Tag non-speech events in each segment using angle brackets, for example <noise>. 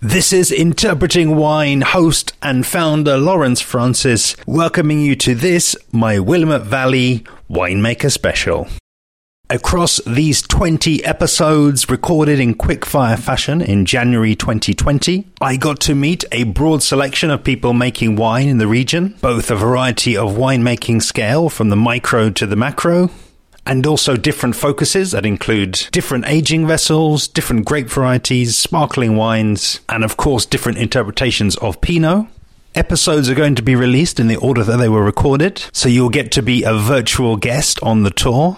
This is Interpreting Wine host and founder Lawrence Francis welcoming you to this, my Willamette Valley winemaker special. Across these 20 episodes recorded in quickfire fashion in January 2020, I got to meet a broad selection of people making wine in the region, both a variety of winemaking scale from the micro to the macro, and also different focuses that include different aging vessels, different grape varieties, sparkling wines, and of course, different interpretations of Pinot. Episodes are going to be released in the order that they were recorded, so you'll get to be a virtual guest on the tour.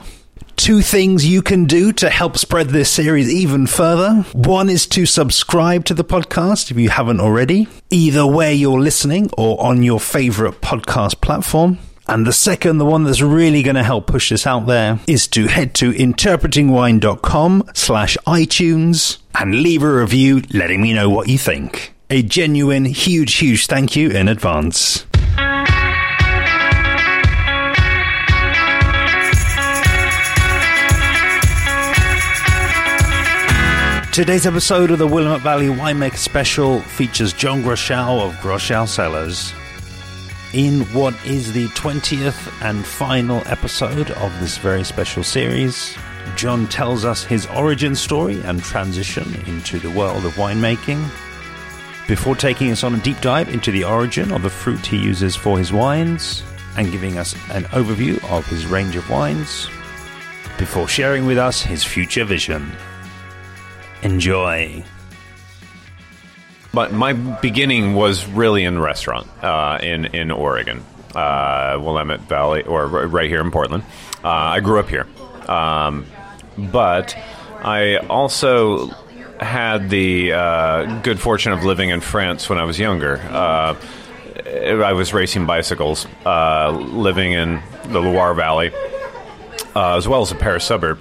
Two things you can do to help spread this series even further. One is to subscribe to the podcast if you haven't already, either where you're listening or on your favorite podcast platform. And the second, the one that's really going to help push this out there, is to head to interpretingwine.com slash iTunes and leave a review letting me know what you think. A genuine, huge, huge thank you in advance. Today's episode of the Willamette Valley Winemaker Special features John Grochau of Grochau Cellars in what is the 20th and final episode of this very special series. John tells us his origin story and transition into the world of winemaking. Before taking us on a deep dive into the origin of the fruit he uses for his wines and giving us an overview of his range of wines, before sharing with us his future vision. Enjoy. But my beginning was really in the restaurant uh, in in Oregon, uh, Willamette Valley, or right here in Portland. Uh, I grew up here, um, but I also had the uh, good fortune of living in France when I was younger. Uh, I was racing bicycles, uh, living in the Loire Valley, as well as a Paris suburb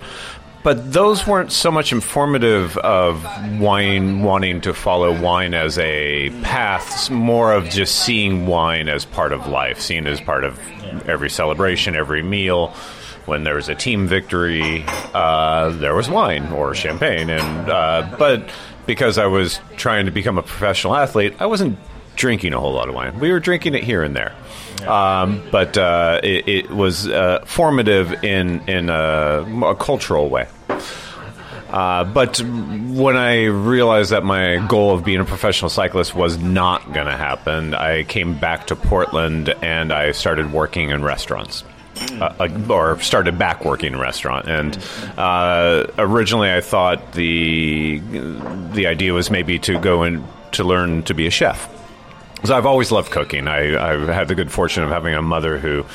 but those weren't so much informative of wine wanting to follow wine as a path, more of just seeing wine as part of life, seeing it as part of every celebration, every meal. When there was a team victory, uh, there was wine or champagne, and uh, but because I was trying to become a professional athlete, I wasn't drinking a whole lot of wine. We were drinking it here and there. Um, but uh, it, it, was uh, formative in in a, a cultural way. Uh, but when I realized that my goal of being a professional cyclist was not going to happen, I came back to Portland and I started working in restaurants. Uh, or started back working in restaurant, and uh, originally I thought the the idea was maybe to go and to learn to be a chef. So I've always loved cooking. I, I've had the good fortune of having a mother who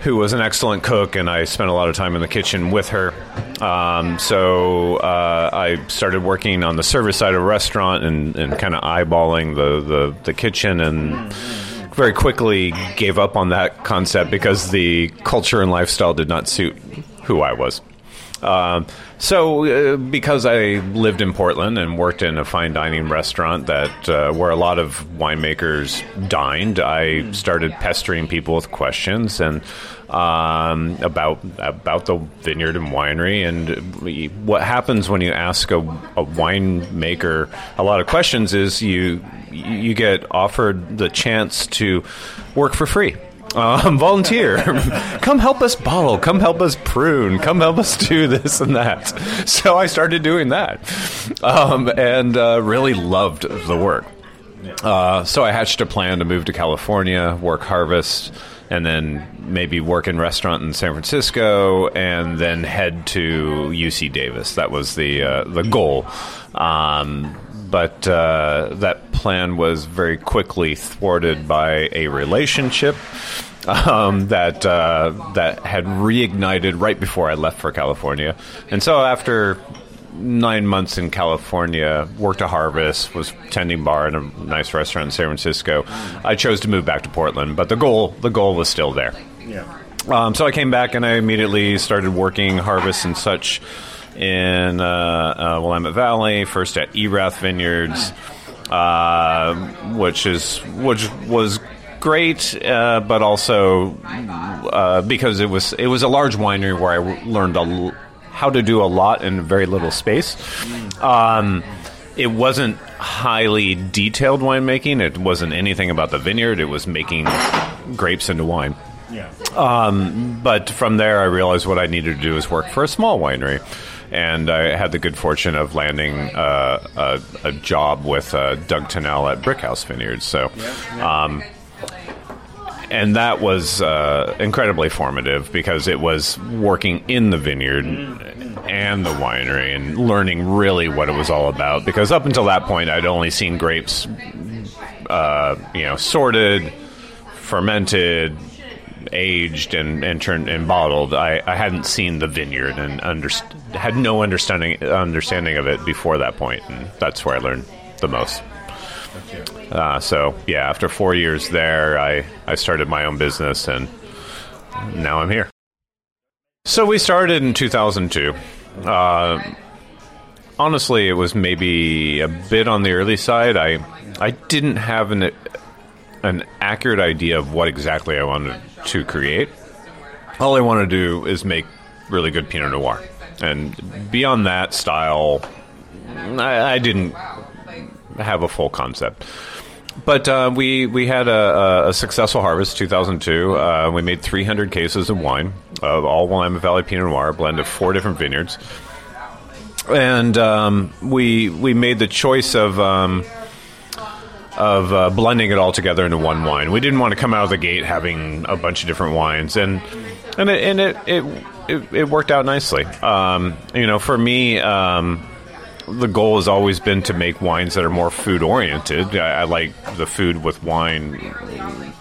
who was an excellent cook, and I spent a lot of time in the kitchen with her. Um, so uh, I started working on the service side of a restaurant and, and kind of eyeballing the, the, the kitchen and very quickly gave up on that concept because the culture and lifestyle did not suit who I was. Um, so, uh, because I lived in Portland and worked in a fine dining restaurant that uh, where a lot of winemakers dined, I started pestering people with questions and um, about about the vineyard and winery. And what happens when you ask a, a winemaker a lot of questions is you you get offered the chance to work for free um, volunteer. <laughs> come help us bottle. Come help us prune. Come help us do this and that. So I started doing that, um, and uh, really loved the work. Uh, so I hatched a plan to move to California, work harvest, and then maybe work in restaurant in San Francisco, and then head to UC Davis. That was the uh, the goal. Um, but uh, that plan was very quickly thwarted by a relationship um, that uh, that had reignited right before I left for California, and so after nine months in California, worked a harvest, was tending bar in a nice restaurant in San Francisco. I chose to move back to Portland, but the goal the goal was still there. Yeah. Um, so I came back and I immediately started working Harvest and such in uh, uh, Willamette Valley, first at Erath Vineyards, uh, which is which was great, uh, but also uh, because it was it was a large winery where I learned a, how to do a lot in very little space. Um, it wasn't highly detailed winemaking. It wasn't anything about the vineyard. It was making grapes into wine. Yeah. Um, but from there, I realized what I needed to do was work for a small winery. And I had the good fortune of landing uh, a, a, job with uh, Doug Tunnell at Brickhouse Vineyards. So, um, and that was uh, incredibly formative because it was working in the vineyard and the winery and learning really what it was all about. Because up until that point, I'd only seen grapes, uh, you know, sorted, fermented, aged, and and turned and bottled. I, I hadn't seen the vineyard and underst- had no understanding understanding of it before that point, and that's where I learned the most. Uh, so yeah, after four years there, I, I started my own business, and now I'm here. So we started in 2002. Uh, honestly, it was maybe a bit on the early side. I I didn't have an an accurate idea of what exactly I wanted to create. All I wanted to do is make really good Pinot Noir, and beyond that style, I, I didn't have a full concept. But uh, we we had a, a, successful harvest, 2002. Uh, we made 300 cases of wine, of all Willamette Valley Pinot Noir, a blend of four different vineyards, and um, we we made the choice of. Um, of uh, blending it all together into one wine. We didn't want to come out of the gate having a bunch of different wines, and and it and it it, it, it worked out nicely. Um, you know, for me, um, the goal has always been to make wines that are more food oriented. I, I, like the food with wine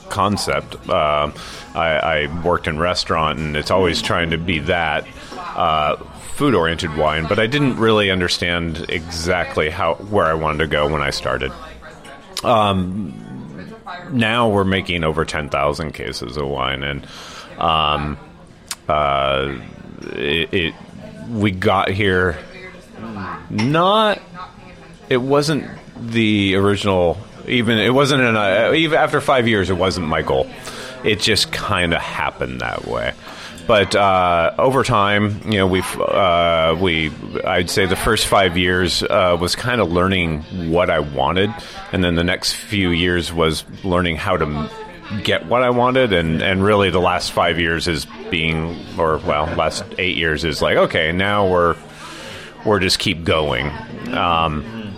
concept. Uh, I, I, worked in restaurant, and it's always trying to be that uh, food oriented wine. But I didn't really understand exactly how where I wanted to go when I started. Um, now we're making over ten thousand cases of wine, and um, uh, it, it we got here not. It wasn't the original. Even it wasn't an. Uh, even after five years, it wasn't my goal. It just kind of happened that way. But uh, over time, you know, we uh, we I'd say the first five years uh, was kind of learning what I wanted, and then the next few years was learning how to get what I wanted, and and really the last five years is being, or well, last eight years is like okay, now we're we're just keep going. Um,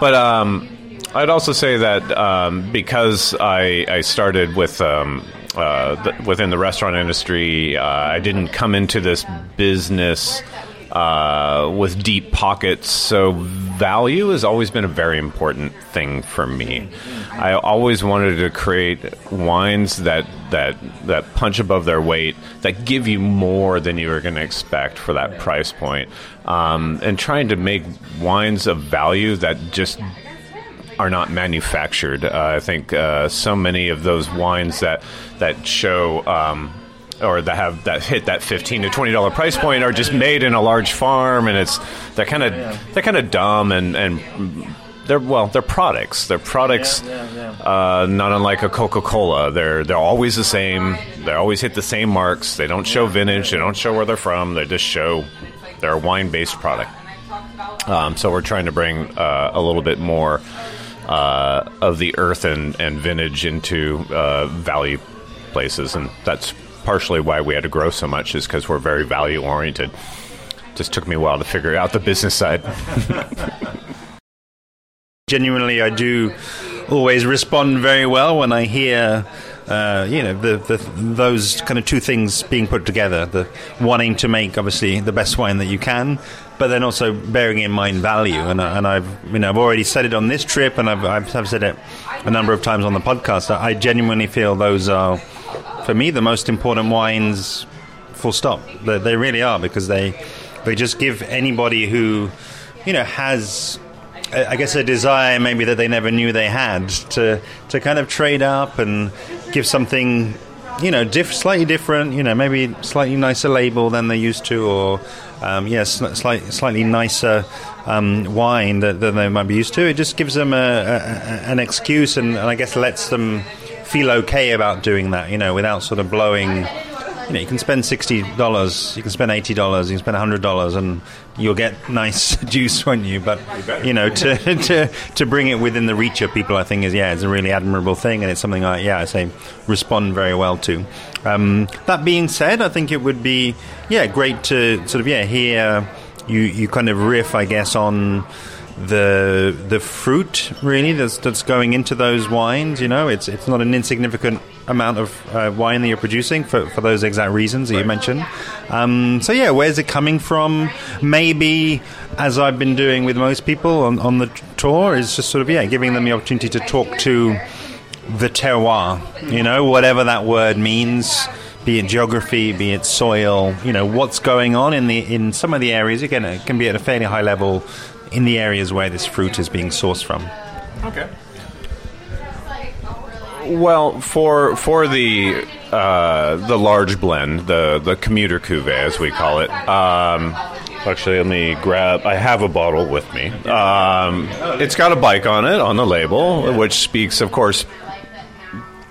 but um, I'd also say that um, because I, I, started with um, uh, within the restaurant industry, uh, I didn't come into this business uh, with deep pockets. So value has always been a very important thing for me. I always wanted to create wines that that that punch above their weight, that give you more than you were going to expect for that price point, um, and trying to make wines of value that just are not manufactured. Uh, I think uh, so many of those wines that that show. Um, or that have that hit that fifteen to twenty dollar price point are just made in a large farm, and it's they're kind of they're kind of dumb and and they're well they're products. They're products yeah, yeah, yeah. Uh, not unlike a coca-cola. They're they're always the same. They always hit the same marks. They don't show vintage. They don't show where they're from. They just show they're a wine-based product. Um, so we're trying to bring uh, a little bit more uh, of the earth and, and vintage into uh, value places and that's partially why we had to grow so much is because we're very value oriented. Just took me a while to figure out the business side. <laughs> Genuinely, I do always respond very well when I hear uh, you know, the, the, those kind of two things being put together: the wanting to make obviously the best wine that you can, but then also bearing in mind value. And, and I've you know I've already said it on this trip, and I've, I've said it a number of times on the podcast. I genuinely feel those are for me, the most important wines, full stop. They, they really are because they they just give anybody who you know has I guess a desire maybe that they never knew they had to to kind of trade up and give something you know diff, slightly different you know maybe slightly nicer label than they used to or um, yes yeah, slightly, slightly nicer um, wine that, than they might be used to it just gives them a, a, an excuse and, and I guess lets them feel okay about doing that, you know, without sort of blowing you know you can spend sixty dollars, you can spend eighty dollars, you can spend hundred dollars, and you'll get <laughs> nice <laughs> juice, won't you? But you know to, <laughs> to to bring it within the reach of people, I think is yeah, it's a really admirable thing, and it's something I yeah I say respond very well to. Um, that being said, I think it would be yeah great to sort of yeah hear you you kind of riff, I guess, on the the fruit really that's that's going into those wines. You know, it's it's not an insignificant amount of uh, wine that you're producing for, for those exact reasons that you mentioned. Um, so yeah, where's it coming from? Maybe as I've been doing with most people on, on the tour is just sort of yeah, giving them the opportunity to talk to the terroir. You know, whatever that word means be it geography, be it soil, you know, what's going on in the in some of the areas. Again, it can be at a fairly high level in the areas where this fruit is being sourced from. Okay. Well, for for the uh, the large blend, the the commuter cuvee as we call it. Um, actually, let me grab. I have a bottle with me. Um, it's got a bike on it on the label, which speaks, of course,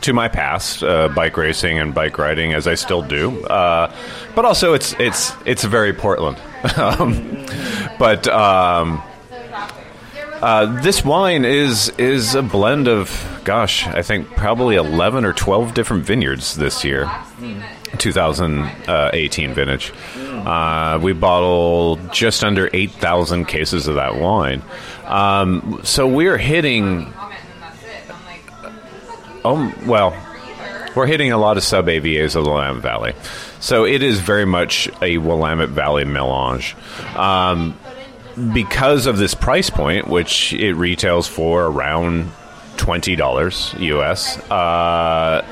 to my past, uh, bike racing and bike riding, as I still do. Uh, but also, it's it's it's very Portland. Um, but um, uh, this wine is is a blend of, gosh, I think probably eleven or twelve different vineyards this year, 2018 vintage. Uh, we bottled just under eight thousand cases of that wine. Um, so we're hitting Oh, well, we're hitting a lot of sub AVAs of the Willamette Valley. So it is very much a Willamette Valley melange. Um, because of this price point, which it retails for around $20 US, uh,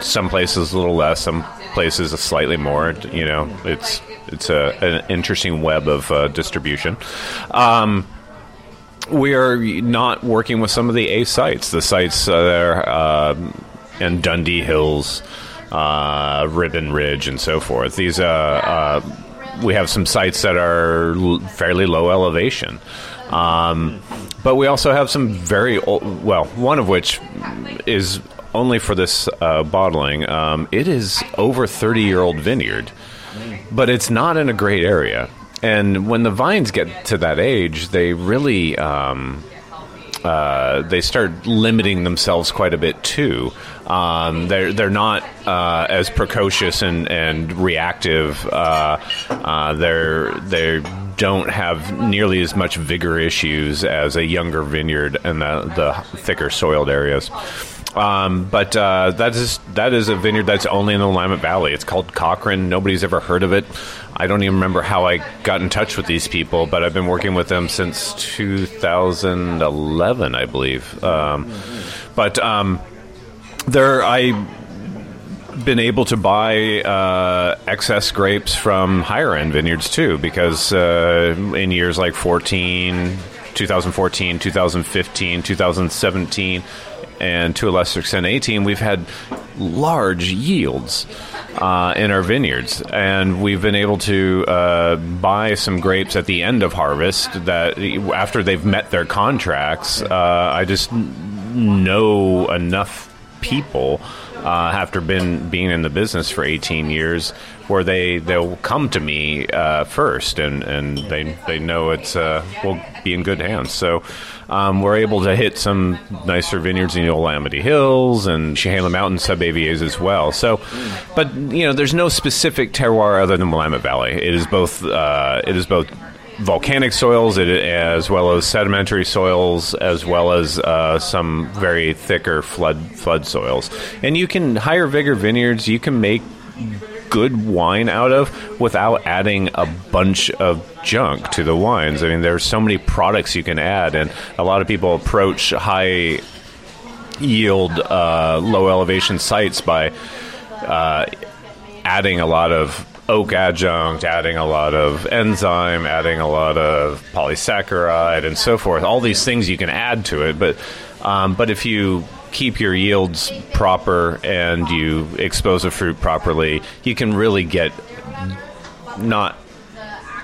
some places a little less, some places a slightly more. You know, it's it's a, an interesting web of uh, distribution. Um, we are not working with some of the A sites, the sites uh, are. uh, in Dundee Hills, uh, Ribbon Ridge, and so forth. These uh, uh, we have some sites that are l- fairly low elevation. Um, but we also have some very old, well, one of which is only for this uh, bottling. Um, it is over 30 year old vineyard, but it's not in a great area. And when the vines get to that age, they really um, uh, they start limiting themselves quite a bit too. Um, they're they're not uh, as precocious and and reactive. Uh, uh, they're they don't have nearly as much vigor issues as a younger vineyard and the the thicker soiled areas. Um, but uh, that is that is a vineyard that's only in the Willamette Valley. It's called Cochrane. Nobody's ever heard of it. I don't even remember how I got in touch with these people, but I've been working with them since 2011, I believe. Um, but um, there, I been able to buy uh, excess grapes from higher end vineyards too, because uh, in years like 14, 2014, 2015, 2017, and to a lesser extent 18, we've had large yields uh, in our vineyards, and we've been able to uh, buy some grapes at the end of harvest. That after they've met their contracts, uh, I just know enough people uh, after been being in the business for 18 years where they they'll come to me uh, first and and they they know it's uh, will be in good hands so um, we're able to hit some nicer vineyards in the Willamette Hills and Chehalem Mountain sub AVAs as well. So, but you know, there's no specific terroir other than Willamette Valley. It is both. Uh, it is both volcanic soils as well as sedimentary soils as well as uh, some very thicker flood flood soils and you can higher vigor vineyards you can make good wine out of without adding a bunch of junk to the wines. I mean, there's so many products you can add, and a lot of people approach high yield, uh, low elevation sites by uh, adding a lot of oak adjunct, adding a lot of enzyme, adding a lot of polysaccharide, and so forth. All these things you can add to it, but um, but if you keep your yields proper and you expose the fruit properly, you can really get not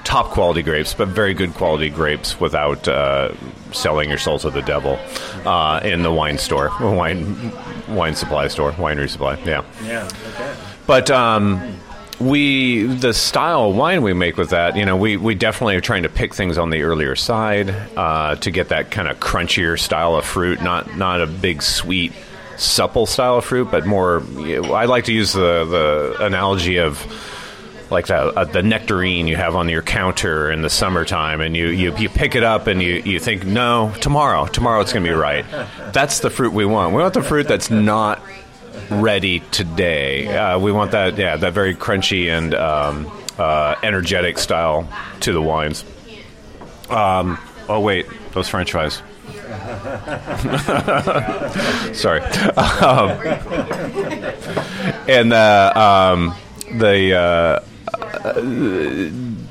top quality grapes, but very good quality grapes without uh, selling your soul to the devil uh, in the wine store, <laughs> wine wine supply store, winery supply. Yeah. Yeah. Okay. but um, we the style of wine we make with that, you know, we, we definitely are trying to pick things on the earlier side uh, to get that kind of crunchier style of fruit, not not a big sweet, supple style of fruit, but more. I like to use the the analogy of like the, uh, the nectarine you have on your counter in the summertime, and you, you, you pick it up and you, you think, no, tomorrow, tomorrow it's going to be right. That's the fruit we want. We want the fruit that's not ready today. Uh, we want that, yeah, that very crunchy and um, uh, energetic style to the wines. Um, oh wait, those French fries. <laughs> Sorry. Um, and uh, um, the uh, uh,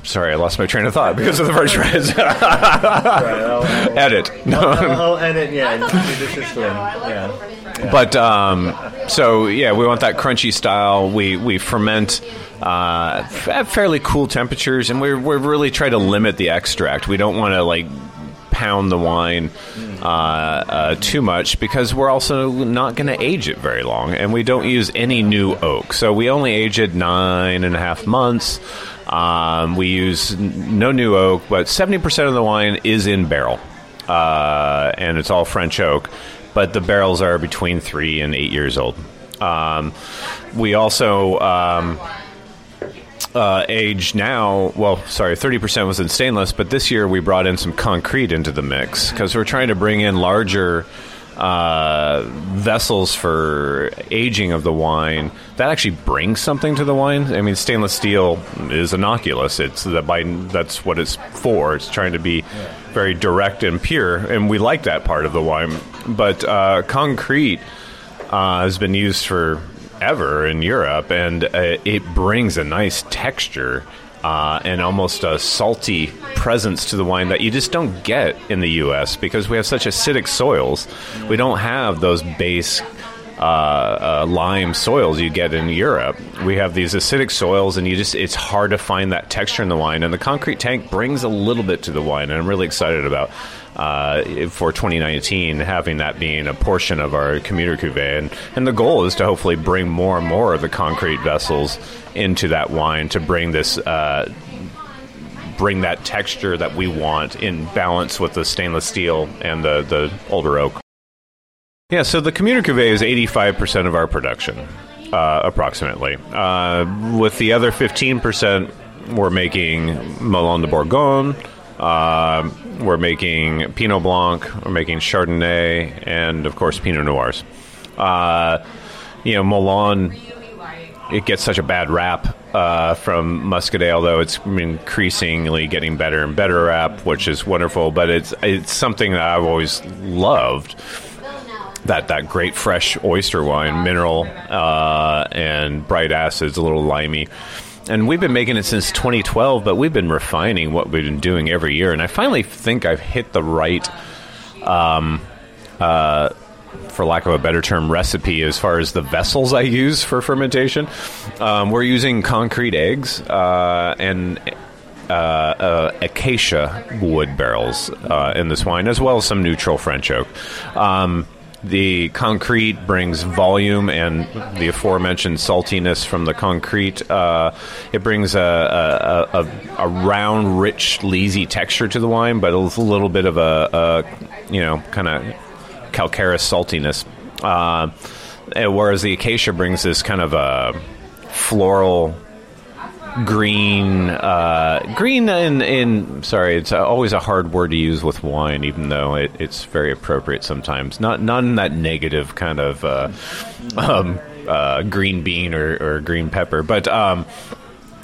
sorry, I lost my train of thought because of the French <laughs> fries. <laughs> edit. No. I'll, <laughs> edit. Yeah. This is yeah. yeah. But um, so yeah, we want that crunchy style. We we ferment uh, at fairly cool temperatures, and we're we're really try to limit the extract. We don't want to like pound the wine uh, uh, too much because we're also not going to age it very long, and we don't use any new oak. So we only age it nine and a half months. Um, we use no new oak, but seventy percent of the wine is in barrel, uh, and it's all French oak. But the barrels are between three and eight years old. Um, we also um, uh, age now, well, sorry, 30% was in stainless, but this year we brought in some concrete into the mix because we're trying to bring in larger uh, vessels for aging of the wine. That actually brings something to the wine. I mean, stainless steel is innocuous. It's the that's what it's for. It's trying to be very direct and pure, and we like that part of the wine. But uh, concrete uh, has been used for ever in Europe, and uh, it brings a nice texture uh, and almost a salty presence to the wine that you just don't get in the U.S. because we have such acidic soils. We don't have those base. Uh, uh, lime soils you get in Europe. We have these acidic soils, and you just—it's hard to find that texture in the wine. And the concrete tank brings a little bit to the wine, and I'm really excited about uh, for 2019, having that being a portion of our commuter cuvee. And, and the goal is to hopefully bring more and more of the concrete vessels into that wine to bring this. Uh, bring that texture that we want in balance with the stainless steel and the, the older oak. Yeah, so the commuter cuvee is 85% of our production, uh, approximately. Uh, with the other 15%, we're making Melon de Bourgogne, uh, we're making Pinot Blanc, we're making Chardonnay, and of course Pinot Noirs. Uh, you know, Melon, it gets such a bad rap uh, from Muscadet, although it's increasingly getting better and better rap, which is wonderful. But it's it's something that I've always loved. That, that great fresh oyster wine, mineral uh, and bright acids, a little limey and we've been making it since 2012, but we've been refining what we've been doing every year. And I finally think I've hit the right, um, uh, for lack of a better term, recipe as far as the vessels I use for fermentation. Um, we're using concrete eggs uh, and uh, uh, acacia wood barrels uh, in this wine, as well as some neutral French oak. Um, the concrete brings volume and the aforementioned saltiness from the concrete. Uh, it brings a, a, a, a, round, rich, lazy texture to the wine, but a little bit of a, you know, kind of calcareous saltiness. Uh, whereas the acacia brings this kind of a floral green uh, green in, in sorry it's always a hard word to use with wine even though it, it's very appropriate sometimes. Not not in that negative kind of uh, um, uh, green bean or, or, green pepper but um,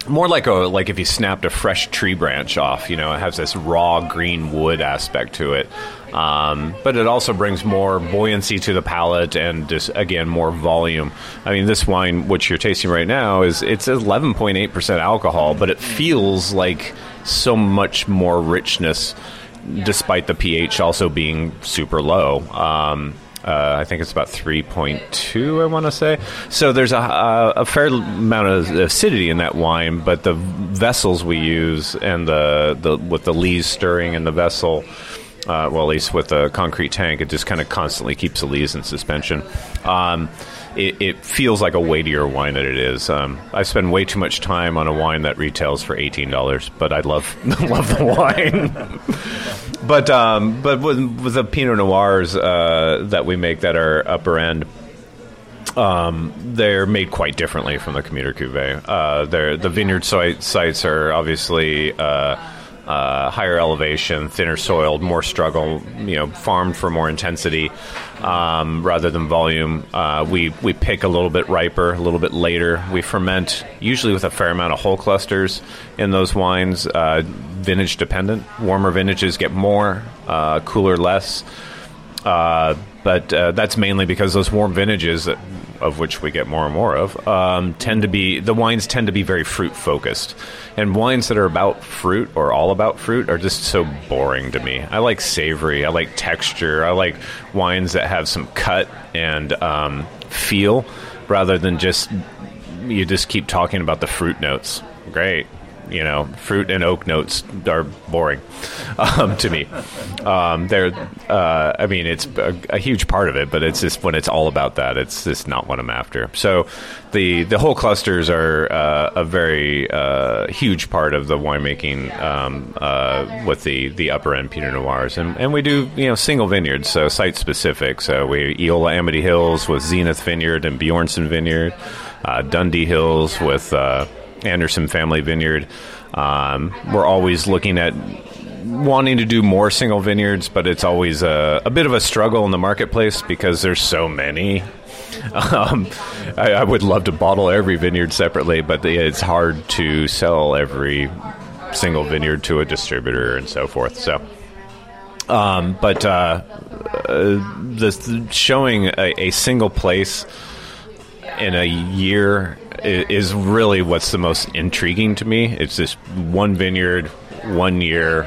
more like a like if you snapped a fresh tree branch off you know it has this raw green wood aspect to it um, but it also brings more buoyancy to the palate and just again more volume. I mean, this wine, which you're tasting right now, is it's 11.8 percent alcohol, but it feels like so much more richness, despite the pH also being super low. Um, uh, I think it's about 3.2, I want to say. So there's a, a, fair amount of acidity in that wine, but the vessels we use and the, the with the lees stirring in the vessel Uh, well, at least with the concrete tank, it just kind of constantly keeps the lees in suspension. Um, it, it, feels like a weightier wine than it is. Um, I spend way too much time on a wine that retails for eighteen dollars, but I love <laughs> love the wine. <laughs> but um, but with, with, the Pinot Noirs uh, that we make that are upper end. Um, they're made quite differently from the commuter cuvee. Uh, the vineyard site, sites are obviously uh, uh, higher elevation, thinner soiled, more struggle. You know, farmed for more intensity um, rather than volume. Uh, we we pick a little bit riper, a little bit later. We ferment usually with a fair amount of whole clusters in those wines. Uh, vintage dependent. Warmer vintages get more, uh, cooler less. But uh, that's mainly because those warm vintages, that, of which we get more and more of, um, tend to be the wines tend to be very fruit focused, and wines that are about fruit or all about fruit are just so boring to me. I like savory, I like texture, I like wines that have some cut and um, feel, rather than just you just keep talking about the fruit notes. Great, you know, fruit and oak notes are boring um, to me. Um, they're, uh, I mean, it's a, a, huge part of it, but it's just when it's all about that, it's just not what I'm after. So the the whole clusters are uh, a very uh, huge part of the winemaking um, uh, with the the upper end Pinot Noirs, and and we do you know single vineyards, so site specific. So we Eola Amity Hills with Zenith Vineyard and Bjornson Vineyard, uh, Dundee Hills with uh, Anderson Family Vineyard. Um, we're always looking at wanting to do more single vineyards, but it's always a, a bit of a struggle in the marketplace because there's so many. <laughs> Um, I, I, would love to bottle every vineyard separately, but it's hard to sell every single vineyard to a distributor and so forth. So, um, but uh, uh, the, showing a, a single place in a year is really what's the most intriguing to me. It's this one vineyard, one year,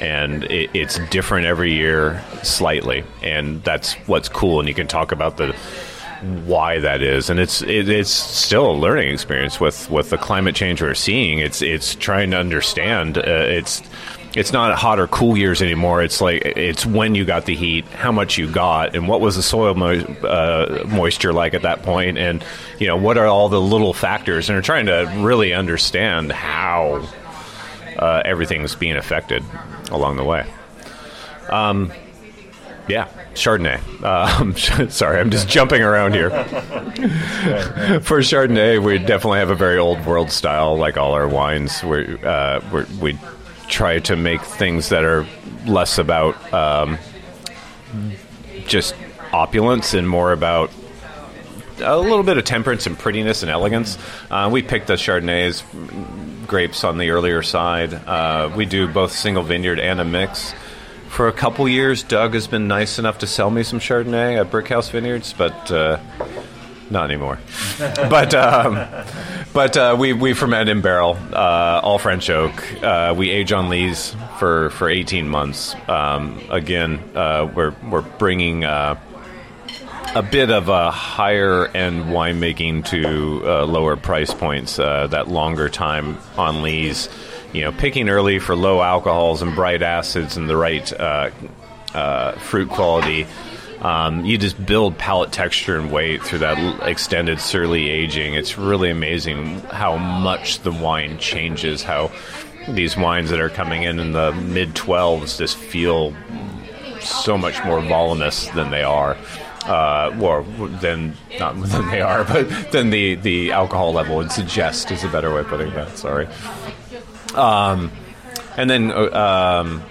and it, it's different every year slightly, and that's what's cool. And you can talk about the why that is, and it's it, it's still a learning experience with with the climate change we're seeing. It's it's trying to understand. Uh, it's it's not hot or cool years anymore. It's like it's when you got the heat, how much you got, and what was the soil mo- uh, moisture like at that point, and you know what are all the little factors, and are trying to really understand how uh, everything's being affected along the way. Um, yeah, Chardonnay. Um, <laughs> sorry, I'm just jumping around here. <laughs> For Chardonnay, we definitely have a very old world style, like all our wines. we uh, we try to make things that are less about um, just opulence and more about a little bit of temperance and prettiness and elegance. Uh, we picked the Chardonnays grapes on the earlier side. Uh, we do both single vineyard and a mix. For a couple years, Doug has been nice enough to sell me some Chardonnay at Brickhouse Vineyards, but uh, not anymore. <laughs> but um, but uh, we we ferment in barrel, uh, all French oak. Uh, we age on lees for, for eighteen months. Um, again, uh, we're we're bringing uh, a bit of a higher end winemaking to uh, lower price points. that longer time on lees, you know, picking early for low alcohols and bright acids and the right fruit quality um, you just build palate texture and weight through that extended sur lie aging. It's really amazing how much the wine changes. How these wines that are coming in in the mid 12s just feel so much more voluminous than they are. Uh, or than not <laughs> than they are, but than the, the alcohol level would suggest is a better way of putting that. Sorry. Um, and then uh, um,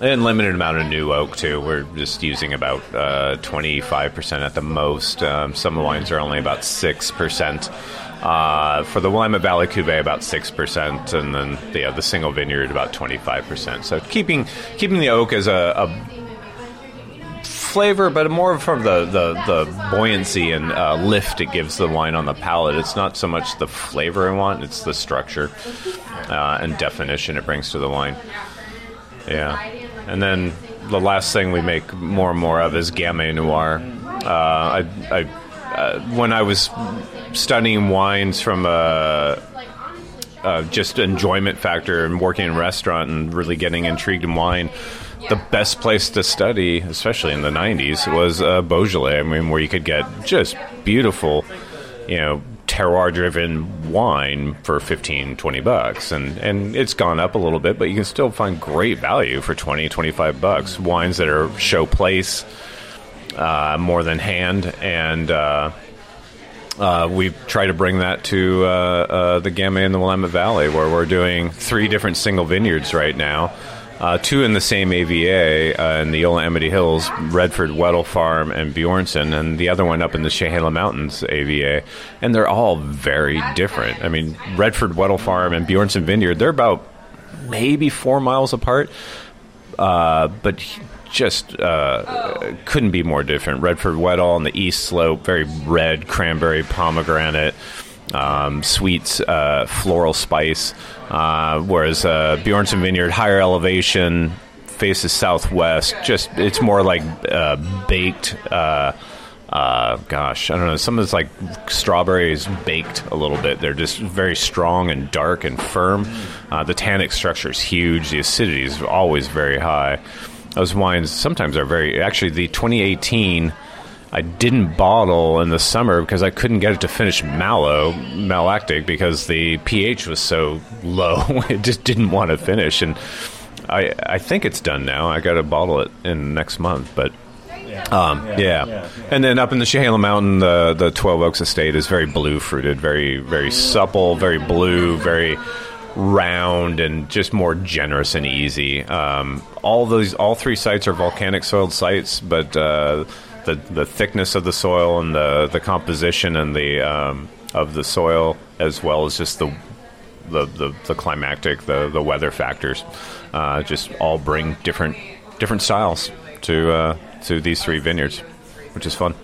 and limited amount of new oak too. We're just using about twenty five percent at the most. Um, some of the wines are only about six percent. Uh, for the Willamette Valley Cuvée, about six percent, and then the uh, the single vineyard about twenty five percent. So keeping keeping the oak as a, a flavor, but more from the, the, the buoyancy and uh, lift it gives the wine on the palate. It's not so much the flavor I want; it's the structure uh, and definition it brings to the wine. Yeah. And then the last thing we make more and more of is Gamay Noir. Uh, I, I uh, when I was studying wines from a, just enjoyment factor and working in a restaurant and really getting intrigued in wine, the best place to study, especially in the '90s, was uh, Beaujolais. I mean, where you could get just beautiful, you know, terroir-driven wine for 15, 20 bucks, and and it's gone up a little bit, but you can still find great value for 20, 25 bucks. Wines that are show place uh, more than hand, and uh, uh, we try to bring that to uh, uh, the Gamay and the Willamette Valley, where we're doing three different single vineyards right now. Uh, two in the same AVA uh, in the Eola Amity Hills, Redford Wetle Farm and Bjornson, and the other one up in the Chehalem Mountains AVA. And they're all very different. I mean, Redford Wetle Farm and Bjornson Vineyard, they're about maybe four miles apart, uh, but just uh, couldn't be more different. Redford Wetle on the east slope, very red cranberry pomegranate, um, sweet uh, floral spice. Uh, whereas uh, Bjornson Vineyard, higher elevation, faces southwest. Just it's more like uh, baked. Uh, uh, gosh, I don't know. Some of it's like strawberries baked a little bit. They're just very strong and dark and firm. The tannic structure is huge. The acidity is always very high. Those wines sometimes are very. Actually, the 2018 I didn't bottle in the summer because I couldn't get it to finish mallow, malactic, because the pH was so low. <laughs> it just didn't want to finish. And I, I think it's done now. I got to bottle it in next month, but. Um, yeah, yeah. yeah, and then up in the Chehalem Mountain, the the Twelve Oaks Estate is very blue fruited, very very supple, very blue, very round, and just more generous and easy. Um, all those all three sites are volcanic soiled sites, but uh, the the thickness of the soil and the the composition and the um, of the soil, as well as just the the, the, the climactic, the, the weather factors, uh, just all bring different different styles to uh, to these three vineyards, which is fun.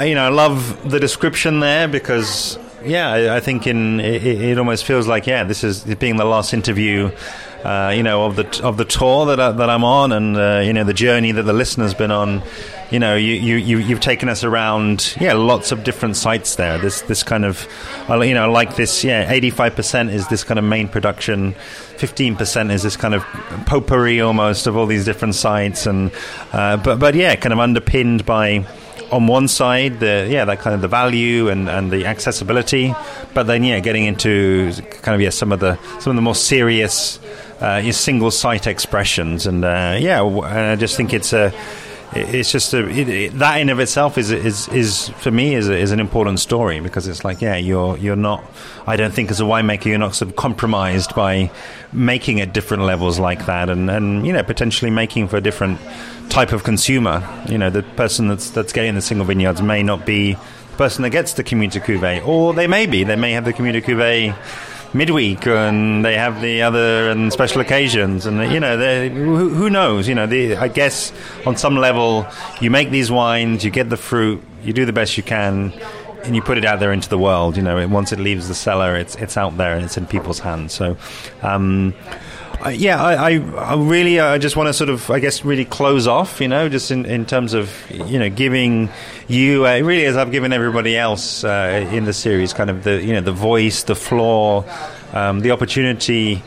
You know, I love the description there because, yeah, I, I think in it, it, almost feels like, yeah, this is being the last interview uh, you know, of the of the tour that I, that I'm on, and uh, you know, the journey that the listener's been on. You know, you, you you've taken us around, yeah, lots of different sites there. This this kind of, you know, like this, yeah, 85 percent is this kind of main production, 15 percent is this kind of potpourri almost of all these different sites, and uh, but but yeah, kind of underpinned by on one side, the yeah, that kind of the value and, and the accessibility, but then yeah, getting into kind of yeah some of the some of the more serious uh, single site expressions, and uh, yeah, I just think it's a it's just a, it, it, that in of itself is is is for me is is an important story because it's like yeah you're you're not I don't think as a winemaker you're not sort of compromised by making at different levels like that and and you know potentially making for a different type of consumer. You know the person that's that's getting the single vineyards may not be the person that gets the commuter cuvee or they may be. They may have the commuter cuvee midweek and they have the other and special occasions and you know who, who, knows you know the, I guess on some level you make these wines you get the fruit you do the best you can and you put it out there into the world you know once it leaves the cellar it's it's out there and it's in people's hands. So um, yeah, I, I, I, really, I just want to sort of, I guess, really close off, you know, just in, in terms of, you know, giving you, uh, really as I've given everybody else uh, in the series, kind of the, you know, the voice, the floor, um, the opportunity,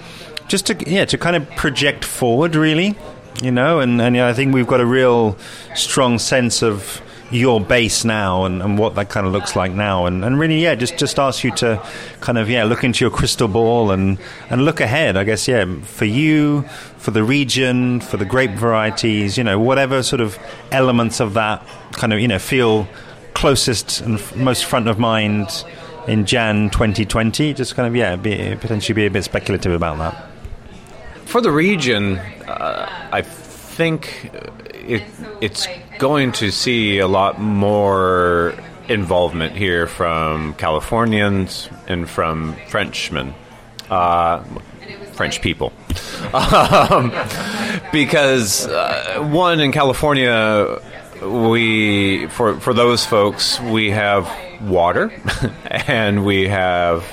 just to, yeah, to kind of project forward, really, you know, and, and I think we've got a real strong sense of your base now and, and what that kind of looks like now. And, and really yeah just just ask you to kind of yeah look into your crystal ball and and look ahead I guess yeah for you for the region for the grape varieties you know whatever sort of elements of that kind of you know feel closest and f- most front of mind in Jan 2020 just kind of yeah be, potentially be a bit speculative about that. For the region uh, I think it it's going to see a lot more involvement here from Californians and from Frenchmen, uh, French people, <laughs> um, because uh, one in California, we for for those folks we have water, <laughs> and we have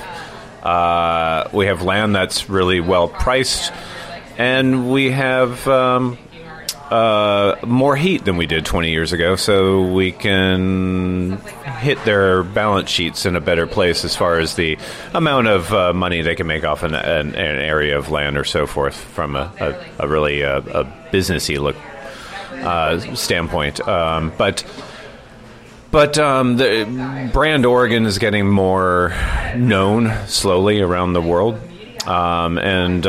uh, we have land that's really well priced, and we have um, uh, more heat than we did 20 years ago, so we can hit their balance sheets in a better place as far as the amount of uh, money they can make off an, an, an, area of land or so forth from a, a, a really uh, a, businessy look uh, standpoint. Um, but but um, the brand Oregon is getting more known slowly around the world, um, and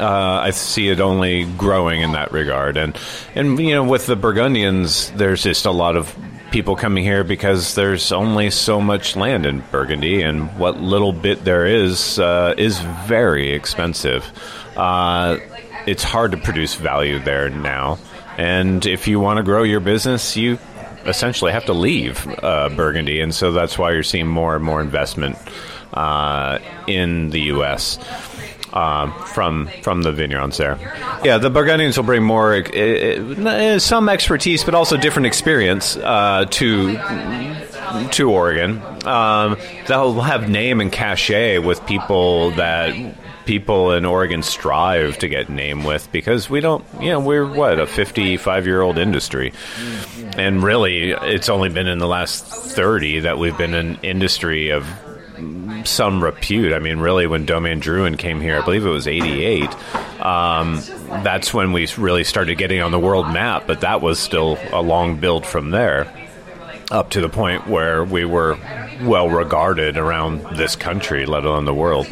uh, I see it only growing in that regard. And and you know, with the Burgundians, there's just a lot of people coming here because there's only so much land in Burgundy, and what little bit there is uh, is very expensive. Uh, it's hard to produce value there now, and if you want to grow your business, you essentially have to leave uh, Burgundy, and so that's why you're seeing more and more investment uh, in the U.S um, from from the vineyards there. Yeah, the Burgundians will bring more uh, some expertise, but also different experience uh, to to Oregon. Um, they'll have name and cachet with people that people in Oregon strive to get name with because we don't, you know, we're what a 55 year old industry, and really, it's only been in the last 30 that we've been an industry of some repute. I mean, really, when Domaine Drouhin came here, I believe it was '88. Um, that's when we really started getting on the world map. But that was still a long build from there, up to the point where we were well regarded around this country, let alone the world.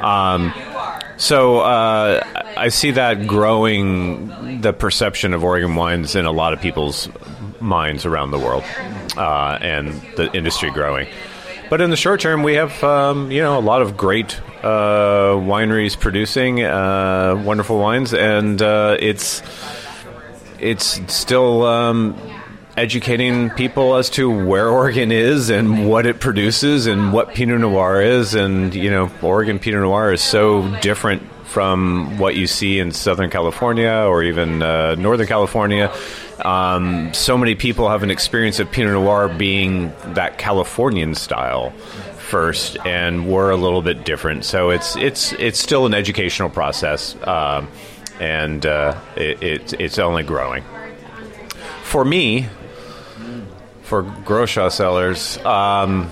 Um, so uh, I see that growing the perception of Oregon wines in a lot of people's minds around the world, uh, and the industry growing. But in the short term, we have um, you know a lot of great uh, wineries producing uh, wonderful wines, and uh, it's it's still um, educating people as to where Oregon is and what it produces and what Pinot Noir is, and you know Oregon Pinot Noir is so different from what you see in Southern California or even uh, Northern California. Um, so many people have an experience of Pinot Noir being that Californian style first, and we're a little bit different. So it's it's it's still an educational process, um, and uh, it, it, it's only growing. For me, for Grochau's cellars, um,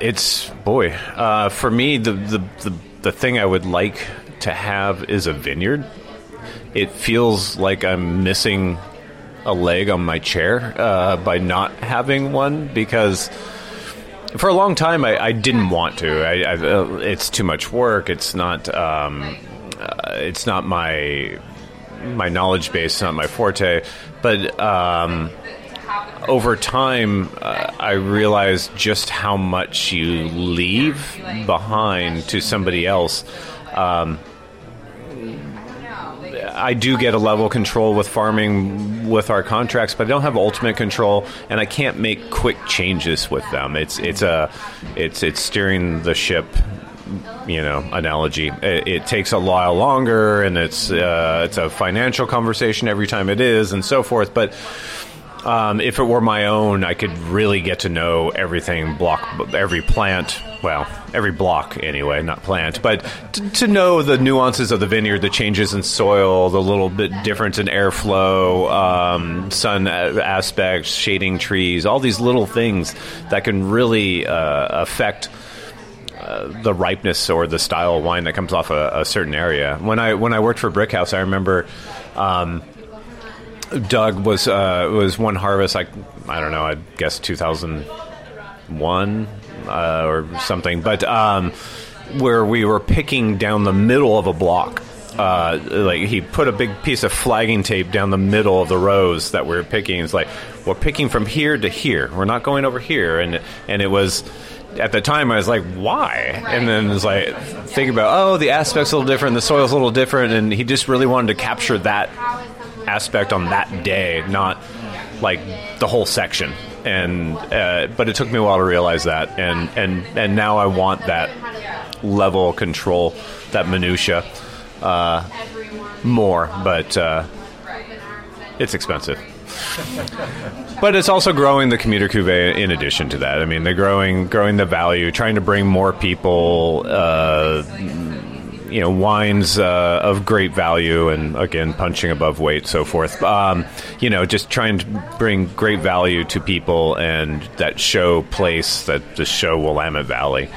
it's boy. Uh, for me, the, the the the thing I would like to have is a vineyard. It feels like I'm missing a leg on my chair uh, by not having one because for a long time I, I didn't want to. I, I, uh, it's too much work. It's not. Um, uh, it's not my my knowledge base. Not my forte. But um, over time, uh, I realized just how much you leave behind to somebody else. Um, I do get a level control with farming with our contracts, but I don't have ultimate control, and I can't make quick changes with them. It's it's a it's it's steering the ship you know analogy. It, it, takes a while longer, and it's uh, it's a financial conversation every time it is, and so forth. But um, if it were my own, I could really get to know everything, block every plant, well, every block anyway, not plant, but to, to know the nuances of the vineyard, the changes in soil, the little bit difference in airflow, um, sun aspects, shading trees, all these little things that can really uh, affect. Uh, the ripeness or the style of wine that comes off a, a, certain area. When I when I worked for Brickhouse, I remember um, Doug was uh, was one harvest. I I don't know. I guess two thousand one uh, or something. But um, where we were picking down the middle of a block. Uh, like he put a big piece of flagging tape down the middle of the rows that we are picking. It's like we're picking from here to here. We're not going over here. And and it was at the time I was like, why? Right. And then it's like thinking about oh the aspect's a little different, the soil's a little different, and he just really wanted to capture that aspect on that day, not like the whole section. And uh, but it took me a while to realize that, and and and now I want that level of control, that minutia, uh, more. But uh, it's expensive. <laughs> but it's also growing the commuter cuvee in addition to that. I mean, they're growing growing the value, trying to bring more people uh, you know wines uh, of great value and again punching above weight so forth. Um, you know just trying to bring great value to people and that show place that the show willamette valley.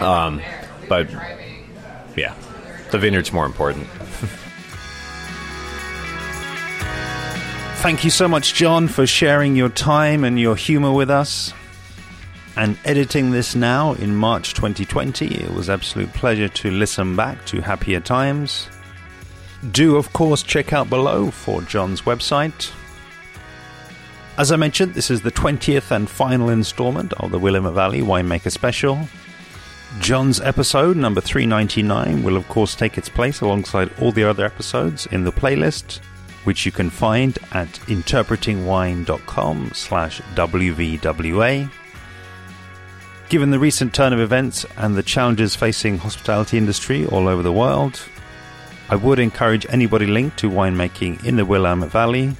Um, but yeah the vineyard's more important. Thank you so much, John, for sharing your time and your humor with us. And editing this now in March 2020, it was absolute pleasure to listen back to happier times. Do, of course, check out below for John's website. As I mentioned, this is the 20th and final installment of the Willamette Valley Winemaker Special. John's episode, number 399, will of course take its place alongside all the other episodes in the playlist which you can find at interpretingwine.com slash WVWA. Given the recent turn of events and the challenges facing hospitality industry all over the world, I would encourage anybody linked to winemaking in the Willamette Valley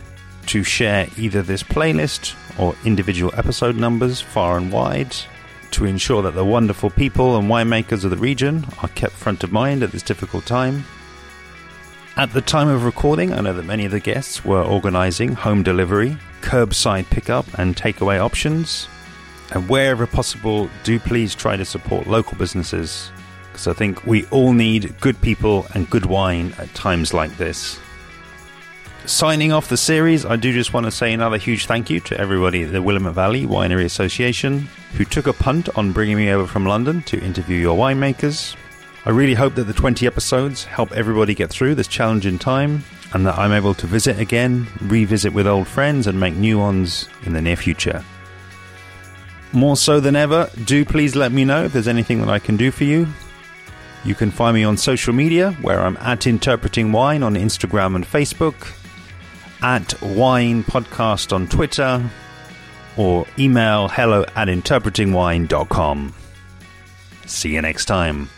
to share either this playlist or individual episode numbers far and wide to ensure that the wonderful people and winemakers of the region are kept front of mind at this difficult time. At the time of recording, I know that many of the guests were organising home delivery, curbside pickup, and takeaway options. And wherever possible, do please try to support local businesses because I think we all need good people and good wine at times like this. Signing off the series, I do just want to say another huge thank you to everybody at the Willamette Valley Winery Association who took a punt on bringing me over from London to interview your winemakers. I really hope that the 20 episodes help everybody get through this challenging time and that I'm able to visit again, revisit with old friends, and make new ones in the near future. More so than ever, do please let me know if there's anything that I can do for you. You can find me on social media where I'm at Interpreting Wine on Instagram and Facebook, at Wine Podcast on Twitter, or email hello at interpretingwine.com. See you next time.